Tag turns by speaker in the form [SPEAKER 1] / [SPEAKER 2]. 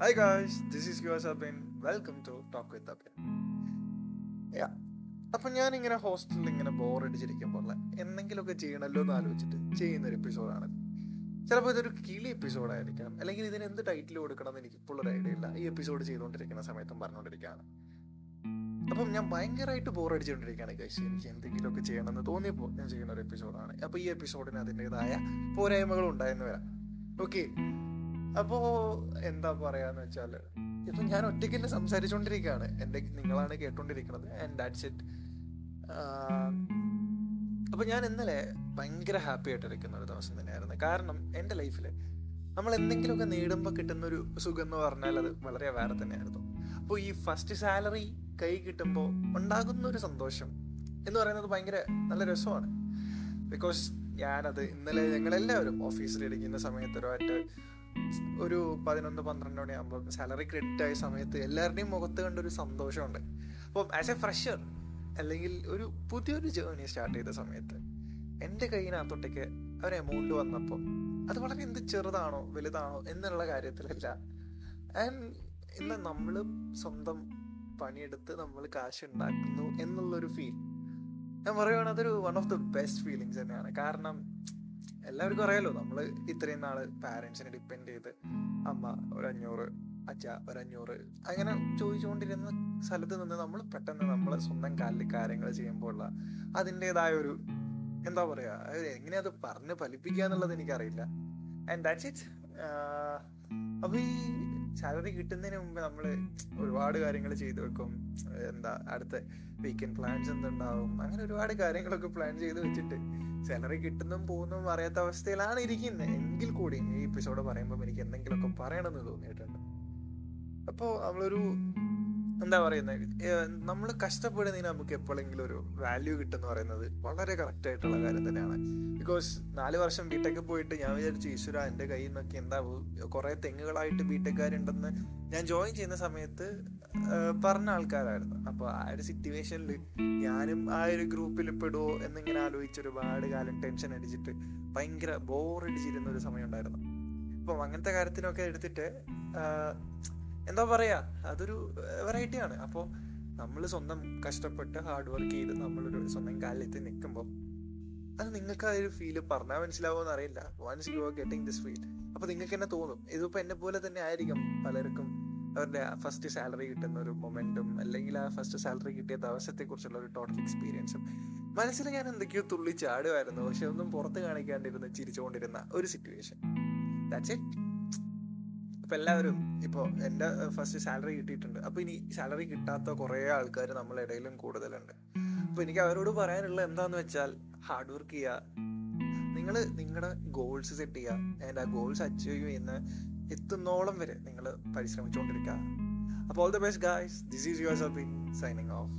[SPEAKER 1] Hi guys, this is your Abin welcome to talk with Abin Yeah. അപ്പം ഇങ്ങനെ ഹോസ്റ്റലിൽ ഇങ്ങനെ ബോറടിച്ചിരിക്കുമ്പോൾ എന്തെങ്കിലുമൊക്കെ ചെയ്യണമല്ലോ എന്ന് ആലോചിച്ചിട്ട് ചെയ്യുന്നൊരു എപ്പിസോഡാണ് ചിലപ്പോൾ ഇതൊരു കിളി എപ്പിസോഡായിരിക്കാം അല്ലെങ്കിൽ ഇതിന് എന്ത് ടൈറ്റിൽ കൊടുക്കണം എന്ന് എനിക്ക് ഇപ്പോൾ ഒരു ഐഡിയ ഇല്ല. ഈ എപ്പിസോഡ് ചെയ്തുകൊണ്ടിരിക്കുന്ന സമയത്തും പറഞ്ഞുകൊണ്ടിരിക്കുകയാണ് അപ്പം ഞാൻ ഭയങ്കരമായിട്ട് ബോറടിച്ചുകൊണ്ടിരിക്കുകയാണ് കഴിച്ച് എനിക്ക് എന്തെങ്കിലുമൊക്കെ ചെയ്യണമെന്ന് തോന്നിയപ്പോൾ ഞാൻ ചെയ്യുന്ന ഒരു എപ്പിസോഡാണ് അപ്പോൾ ഈ എപ്പിസോഡിന് അതിന്റെതായ പോരായ്മകളും ഉണ്ടായെന്ന് വരാം. ഓക്കെ അപ്പോൾ എന്താ പറയാന്ന് വെച്ചാൽ ഇപ്പൊ ഞാൻ ഒറ്റയ്ക്ക് തന്നെ സംസാരിച്ചുകൊണ്ടിരിക്കുകയാണ് എന്റെ നിങ്ങളാണ് കേട്ടോണ്ടിരിക്കുന്നത് ആൻഡ് ദാറ്റ്സ് ഇറ്റ് അപ്പോൾ ഞാൻ ഇന്നലെ ഭയങ്കര ഹാപ്പി ആയിട്ടിരിക്കുന്ന ഒരു ദിവസം തന്നെയായിരുന്നു. കാരണം എന്റെ ലൈഫിൽ നമ്മൾ എന്തെങ്കിലുമൊക്കെ നേടുമ്പോൾ കിട്ടുന്ന ഒരു സുഖം എന്ന് പറഞ്ഞാൽ അത് വളരെ വേറെ തന്നെയായിരുന്നു. അപ്പോൾ ഈ ഫസ്റ്റ് സാലറി കൈ കിട്ടുമ്പോൾ ഉണ്ടാകുന്ന ഒരു സന്തോഷം എന്ന് പറയുന്നത് ഭയങ്കര നല്ല രസമാണ്. ബിക്കോസ് ഞാനത് ഇന്നലെ ഞങ്ങളെല്ലാവരും ഓഫീസിൽ ഇരിക്കുന്ന സമയത്ത് ഒരുമായിട്ട് ഒരു പതിനൊന്ന് പന്ത്രണ്ട് മണിയാകുമ്പോൾ സാലറി ക്രെഡിറ്റ് ആയ സമയത്ത് എല്ലാവരുടെയും മുഖത്ത് കണ്ടൊരു സന്തോഷമുണ്ട്. അപ്പം ആസ് എ ഫ്രഷർ അല്ലെങ്കിൽ ഒരു പുതിയൊരു ജേർണി സ്റ്റാർട്ട് ചെയ്ത സമയത്ത് എന്റെ കയ്യിനകത്തോട്ടേക്ക് അവർ എമൗണ്ട് വന്നപ്പോൾ അത് വളരെ എന്ത് ചെറുതാണോ വലുതാണോ എന്നുള്ള കാര്യത്തിലല്ല. ആൻഡ് ഇന്ന് നമ്മൾ സ്വന്തം പണിയെടുത്ത് നമ്മൾ കാശ് ഉണ്ടാക്കുന്നു എന്നുള്ളൊരു ഫീൽ ഞാൻ പറയുകയാണെങ്കിൽ അതൊരു one of the best feelings തന്നെയാണ്. കാരണം എല്ലാവർക്കും അറിയാലോ നമ്മൾ ഇത്രയും നാൾ പാരൻസിനെ ഡിപ്പെൻഡ് ചെയ്ത് അമ്മ ഒരു അച്ഛ ഒരു അഞ്ഞൂറ് അങ്ങനെ ചോദിച്ചുകൊണ്ടിരുന്ന സ്ഥലത്ത് നിന്ന് നമ്മൾ പെട്ടെന്ന് നമ്മൾ സ്വന്തം കാലിൽ കാര്യങ്ങൾ ചെയ്യുമ്പോൾ ഉള്ള അതിന്റെതായ ഒരു എന്താ പറയാ എങ്ങനെ അത് പറഞ്ഞ് ഫലിപ്പിക്കുക എന്നുള്ളത് എനിക്കറിയില്ല ആൻഡ് ദാറ്റ്സ് ഇറ്റ് അപ്പൊ ഈ സാലറി കിട്ടുന്നതിന് മുമ്പ് നമ്മൾ ഒരുപാട് കാര്യങ്ങൾ ചെയ്തു വെക്കും. എന്താ അടുത്ത വീക്കെൻഡ് പ്ലാൻസ് എന്തുണ്ടാവും? അങ്ങനെ ഒരുപാട് കാര്യങ്ങളൊക്കെ പ്ലാൻ ചെയ്ത് വെച്ചിട്ട്. സാലറി കിട്ടുന്നതും പോകുന്നതും അറിയാത്ത അവസ്ഥയിലാണ് ഇരിക്കുന്നത് എങ്കിൽ കൂടി ഈ എപ്പിസോഡ് പറയുമ്പോൾ എനിക്ക് എന്തെങ്കിലുമൊക്കെ പറയണമെന്ന് തോന്നിയിട്ടുണ്ട്. അപ്പോൾ നമ്മളൊരു എന്താ പറയുന്നത് നമ്മൾ കഷ്ടപ്പെടുന്നതിന് നമുക്ക് എപ്പോഴെങ്കിലും ഒരു വാല്യൂ കിട്ടുന്ന പറയുന്നത് വളരെ കറക്റ്റ് ആയിട്ടുള്ള കാര്യം തന്നെയാണ്. ബിക്കോസ് നാല് വർഷം ബിടെക്ക് പോയിട്ട് ഞാൻ വിചാരിച്ചു ഈശ്വര എന്റെ കയ്യിൽ നിന്നൊക്കെ എന്താ കുറേ തെങ്ങുകളായിട്ട് ബിടെക്കാരുണ്ടെന്ന് ഞാൻ ജോയിൻ ചെയ്യുന്ന സമയത്ത് പറഞ്ഞ ആൾക്കാരായിരുന്നു. അപ്പോൾ ആ ഒരു സിറ്റുവേഷനിൽ ഞാനും ആ ഒരു ഗ്രൂപ്പിൽ പെടുമോ എന്നിങ്ങനെ ആലോചിച്ച് ഒരുപാട് കാലം ടെൻഷൻ അടിച്ചിട്ട് ഭയങ്കര ബോറടിച്ചിരുന്ന ഒരു സമയം ഉണ്ടായിരുന്നു. അപ്പം അങ്ങനത്തെ കാര്യത്തിനൊക്കെ എടുത്തിട്ട് എന്താ പറയാ അതൊരു വെറൈറ്റി ആണ്. അപ്പോൾ നമ്മൾ സ്വന്തം കഷ്ടപ്പെട്ട് ഹാർഡ് വർക്ക് ചെയ്ത് നമ്മളൊരു സ്വന്തം കാലിലെത്തി നിൽക്കുമ്പോൾ അത് നിങ്ങൾക്ക് ആ ഒരു ഫീൽ പറഞ്ഞാൽ മനസ്സിലാവുമെന്ന് അറിയില്ല. Once you are getting this feel അപ്പോൾ നിങ്ങൾക്ക് തന്നെ. തോന്നും ഇതിപ്പോ എന്നെ പോലെ തന്നെ ആയിരിക്കും പലർക്കും അവരുടെ ഫസ്റ്റ് സാലറി കിട്ടുന്ന ഒരു മൊമെന്റും അല്ലെങ്കിൽ ആ ഫസ്റ്റ് സാലറി കിട്ടിയ ദിവസത്തെ കുറിച്ചുള്ള ഒരു ടോട്ടൽ എക്സ്പീരിയൻസും മനസ്സിൽ ഞാൻ എന്തൊക്കെയോ തുള്ളി ചാടുമായിരുന്നു പക്ഷെ ഒന്നും പുറത്ത് കാണിക്കാണ്ടിരുന്ന് ചിരിച്ചുകൊണ്ടിരുന്ന ഒരു സിറ്റുവേഷൻ ദാറ്റ്സ് ഇറ്റ് ഇപ്പൊ എല്ലാവരും ഇപ്പോൾ എന്റെ ഫസ്റ്റ് സാലറി കിട്ടിയിട്ടുണ്ട്. അപ്പോൾ ഇനി സാലറി കിട്ടാത്ത കുറേ ആൾക്കാർ നമ്മളെ ഇടയിലും കൂടുതലുണ്ട്. അപ്പോൾ എനിക്ക് അവരോട് പറയാനുള്ള എന്താന്ന് വെച്ചാൽ ഹാർഡ് വർക്ക് ചെയ്യുക നിങ്ങൾ നിങ്ങളുടെ ഗോൾസ് സെറ്റ് ചെയ്യുക ആൻഡ് ആ ഗോൾസ് അച്ചീവ് ചെയ്യുന്ന എത്തുന്നോളം വരെ നിങ്ങൾ പരിശ്രമിച്ചുകൊണ്ടിരിക്കുക അപ്പോൾ all the best guys this is your Sabin signing off